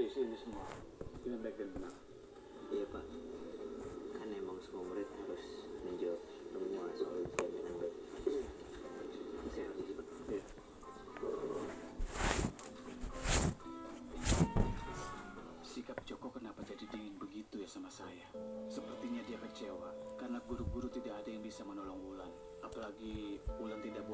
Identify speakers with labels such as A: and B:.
A: desi ini semua ini baik
B: iya pak kan emang semua murid harus menjawab semua soal ujian dengan baik saya lanjut pak
A: iya. Sikap Joko kenapa jadi dingin begitu ya sama saya? Sepertinya dia kecewa karena guru-guru tidak ada yang bisa menolong Wulan. Apalagi Wulan tidak boleh